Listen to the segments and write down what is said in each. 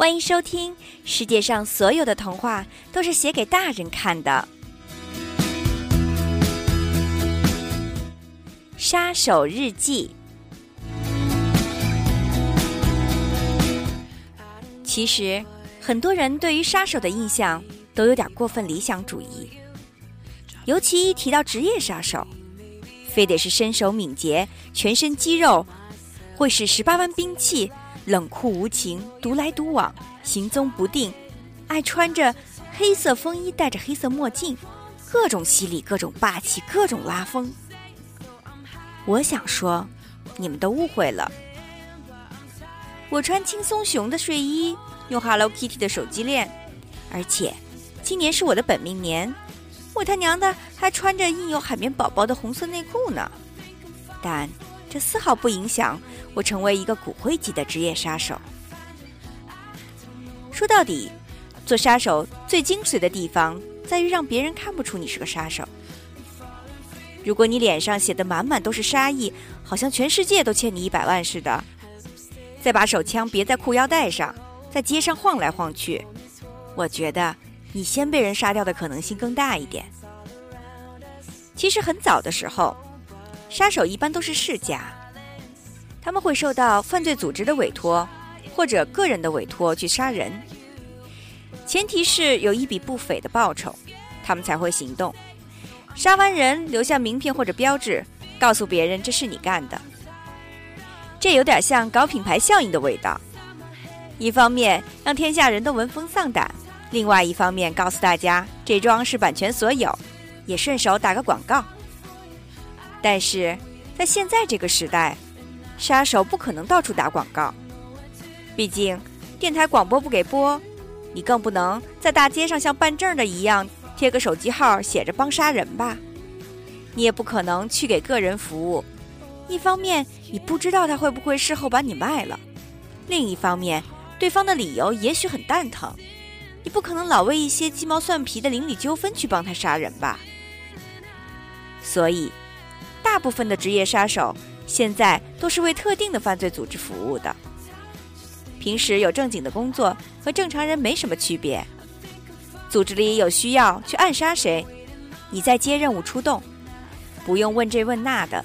欢迎收听《世界上所有的童话都是写给大人看的》。杀手日记。其实，很多人对于杀手的印象都有点过分理想主义，尤其一提到职业杀手，非得是身手敏捷、全身肌肉，会使十八般兵器。冷酷无情，独来独往，行踪不定，爱穿着黑色风衣，戴着黑色墨镜，各种犀利，各种霸气，各种拉风。我想说，你们都误会了。我穿轻松熊的睡衣，用 Hello Kitty 的手机链，而且今年是我的本命年，我他娘的还穿着印有海绵宝宝的红色内裤呢。但。这丝毫不影响我成为一个骨灰级的职业杀手。说到底，做杀手最精髓的地方在于让别人看不出你是个杀手。如果你脸上写的满满都是杀意，好像全世界都欠你一百万似的，再把手枪别在裤腰带上，在街上晃来晃去，我觉得你先被人杀掉的可能性更大一点。其实很早的时候。杀手一般都是世家，他们会受到犯罪组织的委托或者个人的委托去杀人，前提是有一笔不菲的报酬，他们才会行动。杀完人留下名片或者标志，告诉别人这是你干的。这有点像搞品牌效应的味道，一方面让天下人都闻风丧胆，另外一方面告诉大家这桩是版权所有，也顺手打个广告。但是在现在这个时代，杀手不可能到处打广告，毕竟电台广播不给播，你更不能在大街上像办证的一样贴个手机号写着帮杀人吧？你也不可能去给个人服务，一方面你不知道他会不会事后把你卖了，另一方面对方的理由也许很蛋疼，你不可能老为一些鸡毛蒜皮的邻里纠纷去帮他杀人吧？所以。大部分的职业杀手现在都是为特定的犯罪组织服务的，平时有正经的工作，和正常人没什么区别。组织里有需要去暗杀谁，你再接任务出动，不用问这问那的，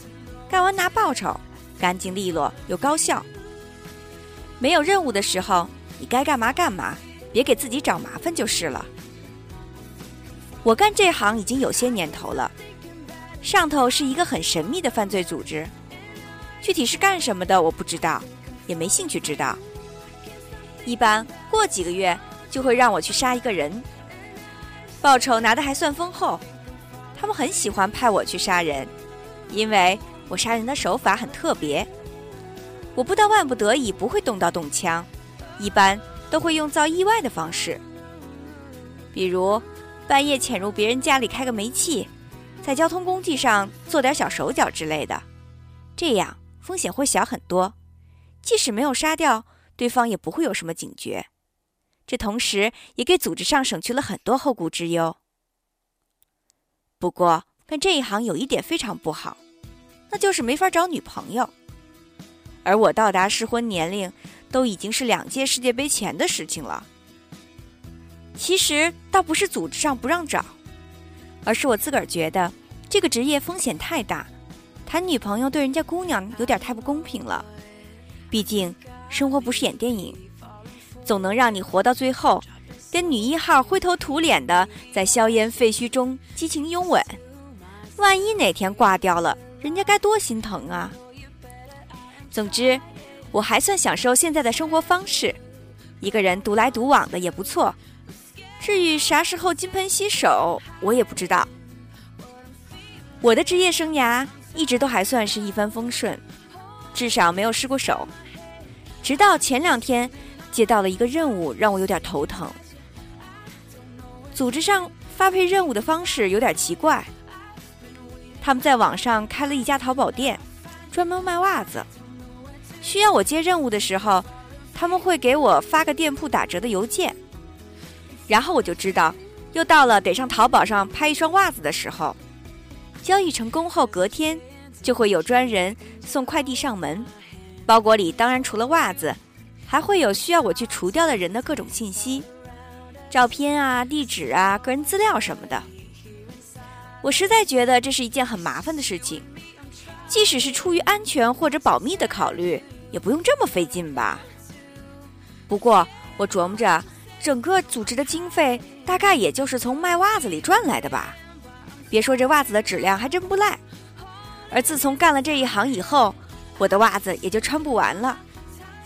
干完拿报酬，干净利落又高效。没有任务的时候，你该干嘛干嘛，别给自己找麻烦就是了。我干这行已经有些年头了。上头是一个很神秘的犯罪组织，具体是干什么的我不知道，也没兴趣知道。一般过几个月就会让我去杀一个人，报酬拿的还算丰厚。他们很喜欢派我去杀人，因为我杀人的手法很特别。我不到万不得已不会动刀动枪，一般都会用造意外的方式，比如半夜潜入别人家里开个煤气。在交通工具上做点小手脚之类的，这样风险会小很多。即使没有杀掉对方，也不会有什么警觉。这同时也给组织上省去了很多后顾之忧。不过干这一行有一点非常不好，那就是没法找女朋友。而我到达适婚年龄，都已经是两届世界杯前的事情了。其实倒不是组织上不让找。而是我自个儿觉得，这个职业风险太大，谈女朋友对人家姑娘有点太不公平了。毕竟生活不是演电影，总能让你活到最后，跟女一号灰头土脸的在硝烟废墟中激情拥吻。万一哪天挂掉了，人家该多心疼啊！总之，我还算享受现在的生活方式，一个人独来独往的也不错。至于啥时候金盆洗手，我也不知道。我的职业生涯一直都还算是一帆风顺，至少没有失过手。直到前两天接到了一个任务，让我有点头疼。组织上发配任务的方式有点奇怪，他们在网上开了一家淘宝店，专门卖袜子。需要我接任务的时候，他们会给我发个店铺打折的邮件。然后我就知道，又到了得上淘宝上拍一双袜子的时候。交易成功后，隔天就会有专人送快递上门，包裹里当然除了袜子，还会有需要我去除掉的人的各种信息，照片啊、地址啊、个人资料什么的。我实在觉得这是一件很麻烦的事情，即使是出于安全或者保密的考虑，也不用这么费劲吧。不过我琢磨着，整个组织的经费大概也就是从卖袜子里赚来的吧。别说这袜子的质量还真不赖，而自从干了这一行以后，我的袜子也就穿不完了。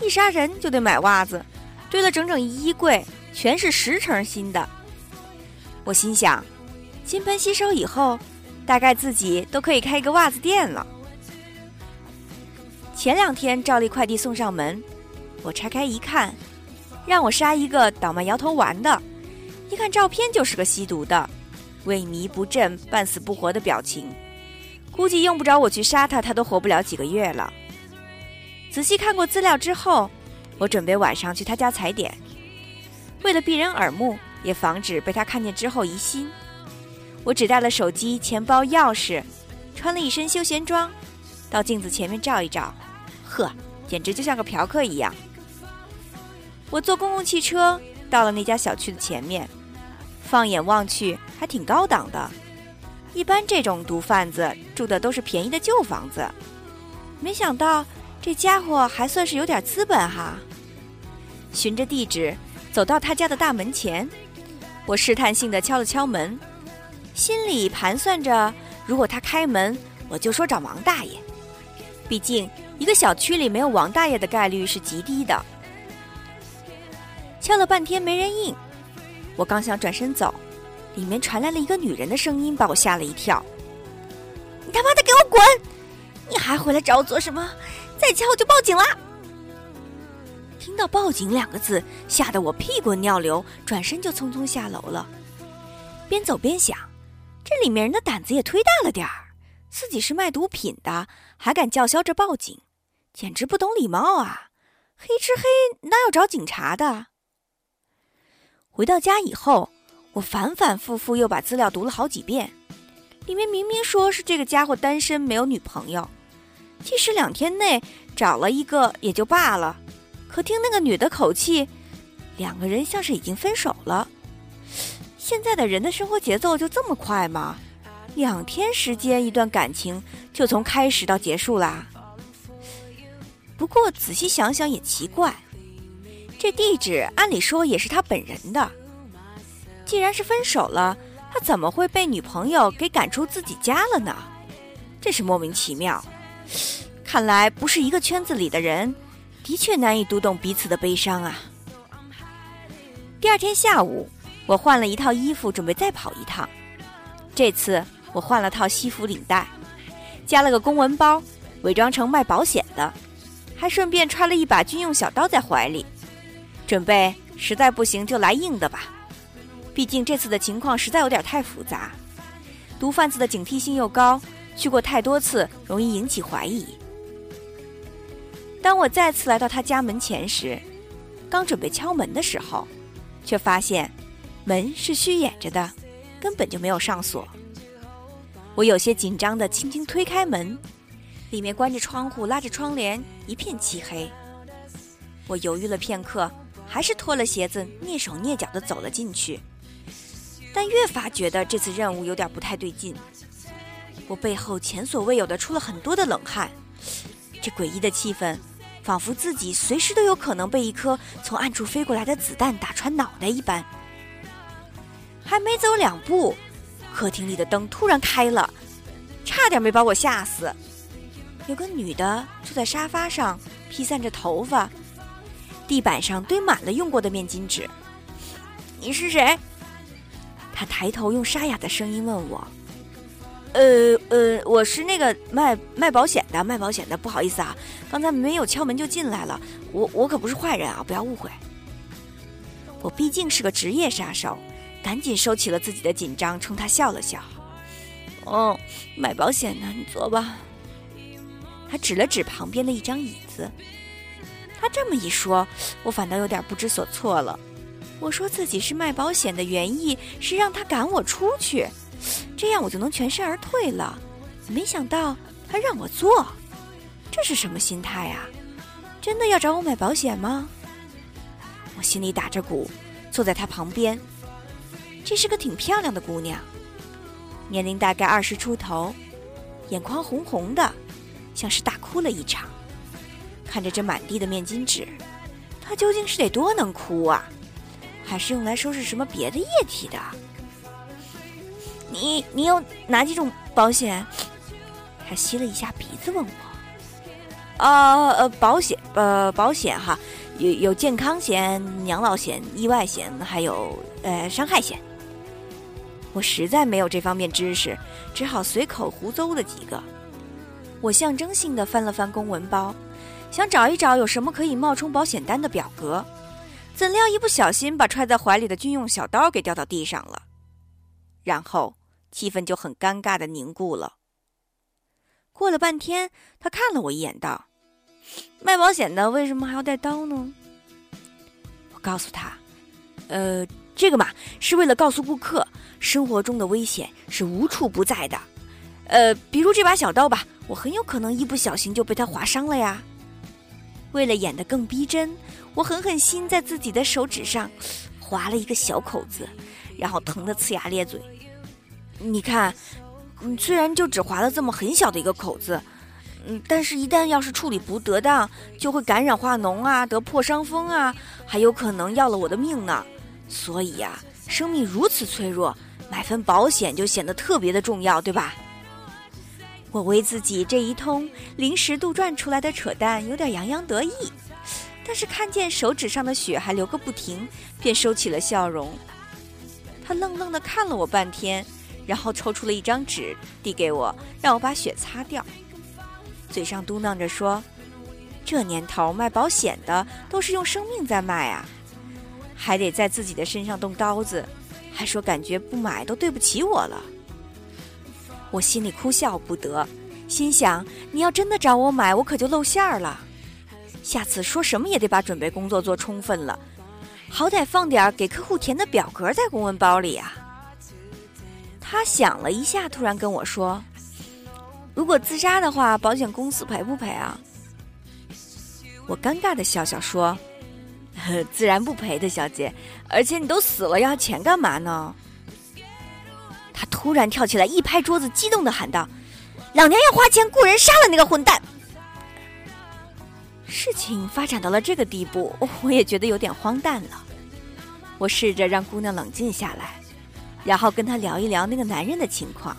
一杀人就得买袜子，堆了整整一衣柜，全是十成新的。我心想，金盆洗手以后，大概自己都可以开一个袜子店了。前两天照例快递送上门，我拆开一看，让我杀一个倒卖摇头丸的，一看照片就是个吸毒的，萎靡不振、半死不活的表情，估计用不着我去杀他，他都活不了几个月了。仔细看过资料之后，我准备晚上去他家踩点。为了避人耳目，也防止被他看见之后疑心，我只带了手机、钱包、钥匙，穿了一身休闲装，到镜子前面照一照，呵，简直就像个嫖客一样。我坐公共汽车到了那家小区的前面，放眼望去还挺高档的。一般这种毒贩子住的都是便宜的旧房子，没想到。这家伙还算是有点资本哈。循着地址走到他家的大门前，我试探性的敲了敲门，心里盘算着，如果他开门，我就说找王大爷。毕竟一个小区里没有王大爷的概率是极低的。敲了半天没人应，我刚想转身走，里面传来了一个女人的声音，把我吓了一跳：“你他妈的给我滚！你还回来找我做什么？”再敲我就报警了！听到“报警”两个字，吓得我屁滚尿流，转身就匆匆下楼了。边走边想，这里面人的胆子也忒大了点儿，自己是卖毒品的，还敢叫嚣着报警，简直不懂礼貌啊！黑吃黑哪有找警察的？回到家以后，我反反复复又把资料读了好几遍，里面明明说是这个家伙单身，没有女朋友。即使两天内找了一个也就罢了，可听那个女的口气，两个人像是已经分手了。现在的人的生活节奏就这么快吗？两天时间，一段感情就从开始到结束啦？不过仔细想想也奇怪，这地址按理说也是他本人的，既然是分手了，他怎么会被女朋友给赶出自己家了呢？真是莫名其妙。看来不是一个圈子里的人，的确难以读懂彼此的悲伤啊。第二天下午，我换了一套衣服，准备再跑一趟。这次我换了套西服领带，加了个公文包，伪装成卖保险的，还顺便揣了一把军用小刀在怀里，准备实在不行就来硬的吧。毕竟这次的情况实在有点太复杂，毒贩子的警惕性又高，去过太多次，容易引起怀疑。当我再次来到他家门前时，刚准备敲门的时候，却发现门是虚掩着的，根本就没有上锁。我有些紧张的轻轻推开门，里面关着窗户，拉着窗帘，一片漆黑。我犹豫了片刻，还是脱了鞋子，蹑手蹑脚的走了进去。但越发觉得这次任务有点不太对劲，我背后前所未有的出了很多的冷汗，这诡异的气氛。仿佛自己随时都有可能被一颗从暗处飞过来的子弹打穿脑袋一般。还没走两步，客厅里的灯突然开了，差点没把我吓死。有个女的坐在沙发上，披散着头发，地板上堆满了用过的面巾纸。你是谁？他抬头用沙哑的声音问我。呃呃，我是那个卖卖保险的，卖保险的，不好意思啊，刚才没有敲门就进来了，我我可不是坏人啊，不要误会。我毕竟是个职业杀手，赶紧收起了自己的紧张，冲他笑了笑。哦，卖保险的，你坐吧。他指了指旁边的一张椅子。他这么一说，我反倒有点不知所措了。我说自己是卖保险的原意是让他赶我出去。这样我就能全身而退了，没想到他让我做，这是什么心态啊？真的要找我买保险吗？我心里打着鼓，坐在他旁边。这是个挺漂亮的姑娘，年龄大概二十出头，眼眶红红的，像是大哭了一场。看着这满地的面巾纸，他究竟是得多能哭啊？还是用来收拾什么别的液体的？你你有哪几种保险？他吸了一下鼻子问我。呃呃，保险呃保险哈，有有健康险、养老险、意外险，还有呃伤害险。我实在没有这方面知识，只好随口胡诌了几个。我象征性的翻了翻公文包，想找一找有什么可以冒充保险单的表格。怎料一不小心把揣在怀里的军用小刀给掉到地上了，然后气氛就很尴尬的凝固了。过了半天，他看了我一眼，道：“卖保险的为什么还要带刀呢？”我告诉他：“呃，这个嘛，是为了告诉顾客，生活中的危险是无处不在的。呃，比如这把小刀吧，我很有可能一不小心就被它划伤了呀。为了演得更逼真。”我狠狠心在自己的手指上划了一个小口子，然后疼得呲牙咧嘴。你看，嗯虽然就只划了这么很小的一个口子，嗯，但是一旦要是处理不得当，就会感染化脓啊，得破伤风啊，还有可能要了我的命呢。所以呀，生命如此脆弱，买份保险就显得特别的重要，对吧？我为自己这一通临时杜撰出来的扯淡有点洋洋得意。但是看见手指上的血还流个不停，便收起了笑容。他愣愣地看了我半天，然后抽出了一张纸递给我，让我把血擦掉，嘴上嘟囔着说：“这年头卖保险的都是用生命在卖啊，还得在自己的身上动刀子，还说感觉不买都对不起我了。”我心里哭笑不得，心想：你要真的找我买，我可就露馅儿了。下次说什么也得把准备工作做充分了，好歹放点给客户填的表格在公文包里啊。他想了一下，突然跟我说：“如果自杀的话，保险公司赔不赔啊？”我尴尬的笑笑说：“ 自然不赔的，小姐。而且你都死了，要钱干嘛呢？”他突然跳起来，一拍桌子，激动的喊道：“老娘要花钱雇人杀了那个混蛋！”事情发展到了这个地步，我也觉得有点荒诞了。我试着让姑娘冷静下来，然后跟她聊一聊那个男人的情况。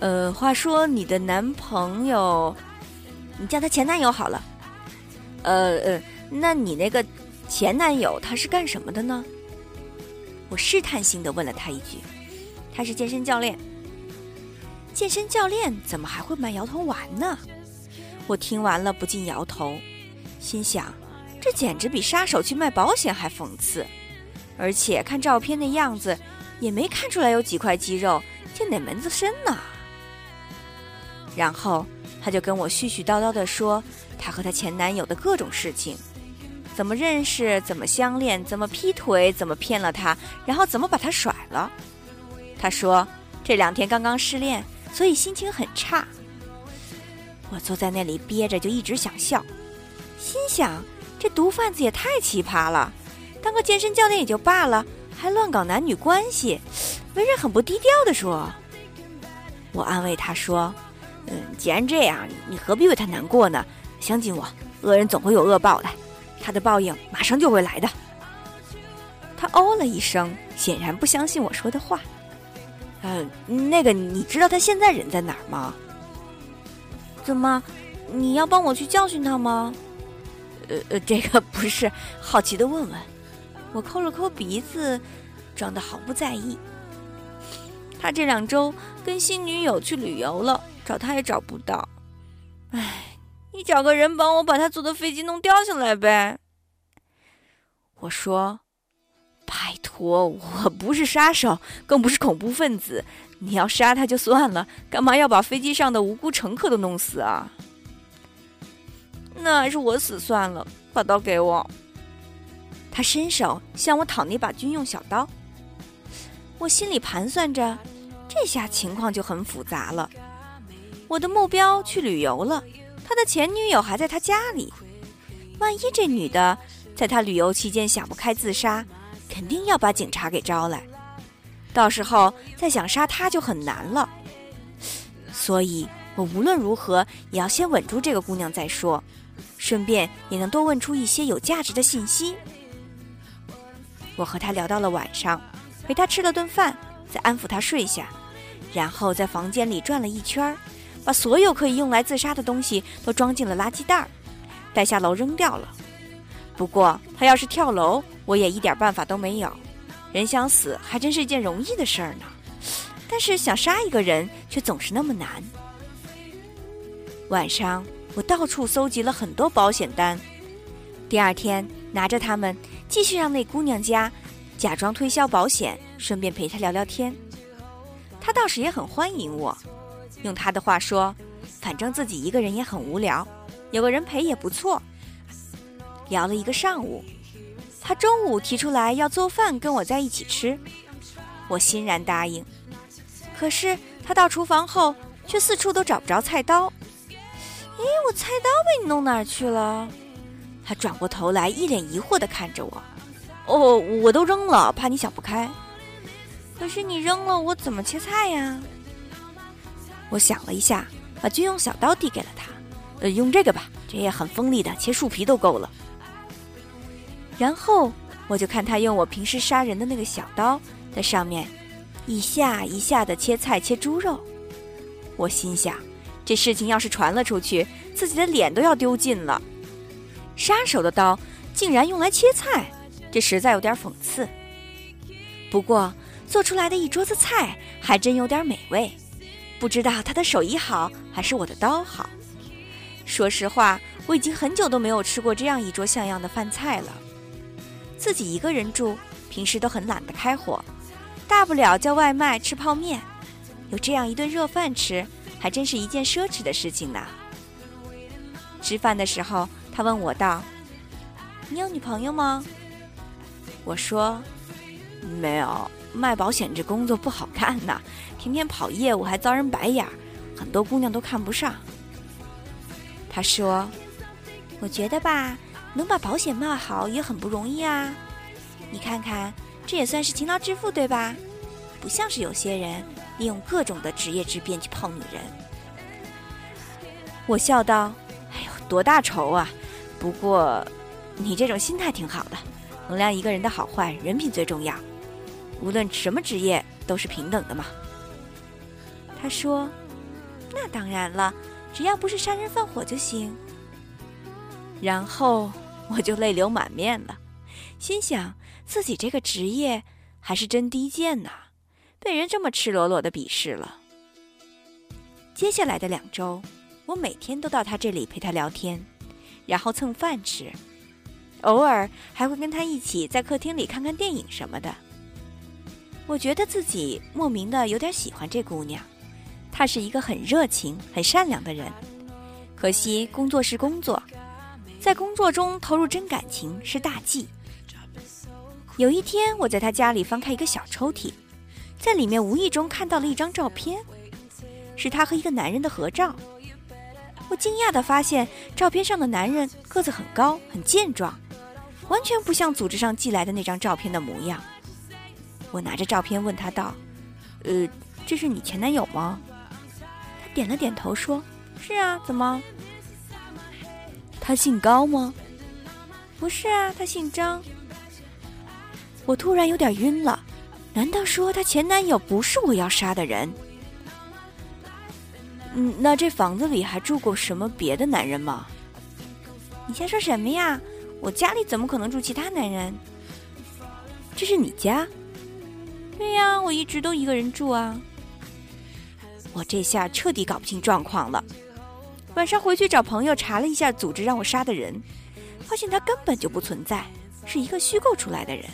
呃，话说你的男朋友，你叫他前男友好了。呃呃，那你那个前男友他是干什么的呢？我试探性的问了他一句。他是健身教练。健身教练怎么还会卖摇头丸呢？我听完了，不禁摇头，心想：这简直比杀手去卖保险还讽刺。而且看照片的样子，也没看出来有几块肌肉，这哪门子身呢？然后他就跟我絮絮叨叨地说，他和他前男友的各种事情：怎么认识，怎么相恋，怎么劈腿，怎么骗了他，然后怎么把他甩了。他说这两天刚刚失恋，所以心情很差。我坐在那里憋着，就一直想笑，心想这毒贩子也太奇葩了，当个健身教练也就罢了，还乱搞男女关系，为人很不低调的说。我安慰他说：“嗯，既然这样，你何必为他难过呢？相信我，恶人总会有恶报的，他的报应马上就会来的。”他哦了一声，显然不相信我说的话。嗯，那个，你知道他现在人在哪儿吗？怎么，你要帮我去教训他吗？呃呃，这个不是，好奇的问问。我抠了抠鼻子，装的毫不在意。他这两周跟新女友去旅游了，找他也找不到。唉，你找个人帮我把他坐的飞机弄掉下来呗。我说，拜托，我不是杀手，更不是恐怖分子。你要杀他就算了，干嘛要把飞机上的无辜乘客都弄死啊？那还是我死算了，把刀给我。他伸手向我讨那把军用小刀，我心里盘算着，这下情况就很复杂了。我的目标去旅游了，他的前女友还在他家里，万一这女的在他旅游期间想不开自杀，肯定要把警察给招来，到时候再想杀他就很难了。所以我无论如何也要先稳住这个姑娘再说，顺便也能多问出一些有价值的信息。我和她聊到了晚上，陪她吃了顿饭，再安抚她睡下，然后在房间里转了一圈。把所有可以用来自杀的东西都装进了垃圾袋儿，带下楼扔掉了。不过他要是跳楼，我也一点办法都没有。人想死还真是一件容易的事儿呢，但是想杀一个人却总是那么难。晚上我到处搜集了很多保险单，第二天拿着它们继续让那姑娘家假装推销保险，顺便陪她聊聊天。她倒是也很欢迎我。用她的话说，反正自己一个人也很无聊，有个人陪也不错。聊了一个上午，他中午提出来要做饭跟我在一起吃，我欣然答应。可是他到厨房后，却四处都找不着菜刀。咦，我菜刀被你弄哪儿去了？他转过头来，一脸疑惑地看着我。哦，我都扔了，怕你想不开。可是你扔了，我怎么切菜呀？我想了一下，把军用小刀递给了他，呃，用这个吧，这也很锋利的，切树皮都够了。然后我就看他用我平时杀人的那个小刀，在上面一下一下的切菜切猪肉。我心想，这事情要是传了出去，自己的脸都要丢尽了。杀手的刀竟然用来切菜，这实在有点讽刺。不过做出来的一桌子菜还真有点美味。不知道他的手艺好还是我的刀好。说实话，我已经很久都没有吃过这样一桌像样的饭菜了。自己一个人住，平时都很懒得开火，大不了叫外卖吃泡面。有这样一顿热饭吃，还真是一件奢侈的事情呢。吃饭的时候，他问我道：“你有女朋友吗？”我说：“没有。”卖保险这工作不好干呐，天天跑业务还遭人白眼，很多姑娘都看不上。他说：“我觉得吧，能把保险卖好也很不容易啊。你看看，这也算是勤劳致富，对吧？不像是有些人利用各种的职业之便去泡女人。”我笑道：“哎呦，多大仇啊！不过，你这种心态挺好的，衡量一个人的好坏，人品最重要。”无论什么职业都是平等的嘛。他说：“那当然了，只要不是杀人放火就行。”然后我就泪流满面了，心想自己这个职业还是真低贱呐，被人这么赤裸裸的鄙视了。接下来的两周，我每天都到他这里陪他聊天，然后蹭饭吃，偶尔还会跟他一起在客厅里看看电影什么的。我觉得自己莫名的有点喜欢这姑娘，她是一个很热情、很善良的人。可惜工作是工作，在工作中投入真感情是大忌。有一天，我在他家里翻开一个小抽屉，在里面无意中看到了一张照片，是他和一个男人的合照。我惊讶地发现，照片上的男人个子很高、很健壮，完全不像组织上寄来的那张照片的模样。我拿着照片问他道：“呃，这是你前男友吗？”他点了点头说：“是啊，怎么？他姓高吗？”“不是啊，他姓张。”我突然有点晕了，难道说他前男友不是我要杀的人？嗯，那这房子里还住过什么别的男人吗？你瞎说什么呀？我家里怎么可能住其他男人？这是你家？对呀，我一直都一个人住啊。我这下彻底搞不清状况了。晚上回去找朋友查了一下组织让我杀的人，发现他根本就不存在，是一个虚构出来的人。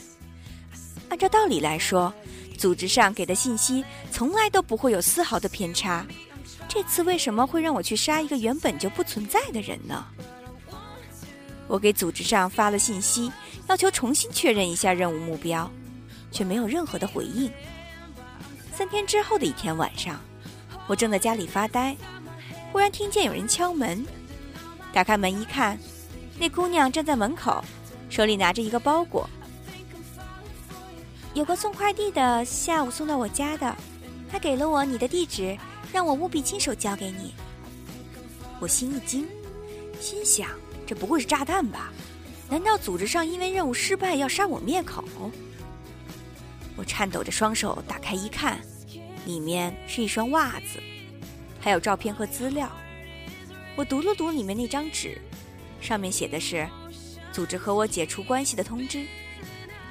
按照道理来说，组织上给的信息从来都不会有丝毫的偏差。这次为什么会让我去杀一个原本就不存在的人呢？我给组织上发了信息，要求重新确认一下任务目标。却没有任何的回应。三天之后的一天晚上，我正在家里发呆，忽然听见有人敲门。打开门一看，那姑娘站在门口，手里拿着一个包裹。有个送快递的下午送到我家的，他给了我你的地址，让我务必亲手交给你。我心一惊，心想这不会是炸弹吧？难道组织上因为任务失败要杀我灭口？我颤抖着双手打开一看，里面是一双袜子，还有照片和资料。我读了读里面那张纸，上面写的是组织和我解除关系的通知，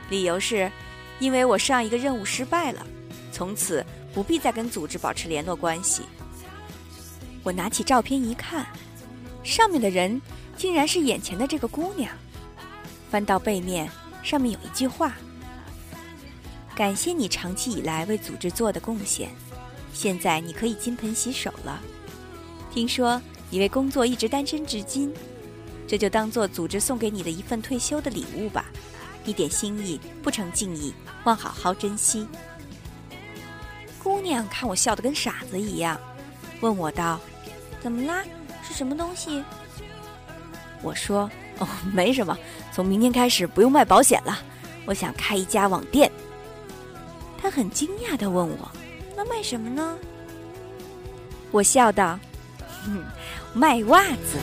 理由是。因为我上一个任务失败了，从此不必再跟组织保持联络关系。我拿起照片一看，上面的人竟然是眼前的这个姑娘。翻到背面，上面有一句话：“感谢你长期以来为组织做的贡献，现在你可以金盆洗手了。听说你为工作一直单身至今，这就当做组织送给你的一份退休的礼物吧。”一点心意不成敬意，望好好珍惜。姑娘看我笑得跟傻子一样，问我道：“怎么啦？是什么东西？”我说：“哦，没什么。从明天开始不用卖保险了，我想开一家网店。”她很惊讶地问我：“卖什么呢？”我笑道：“卖袜子。”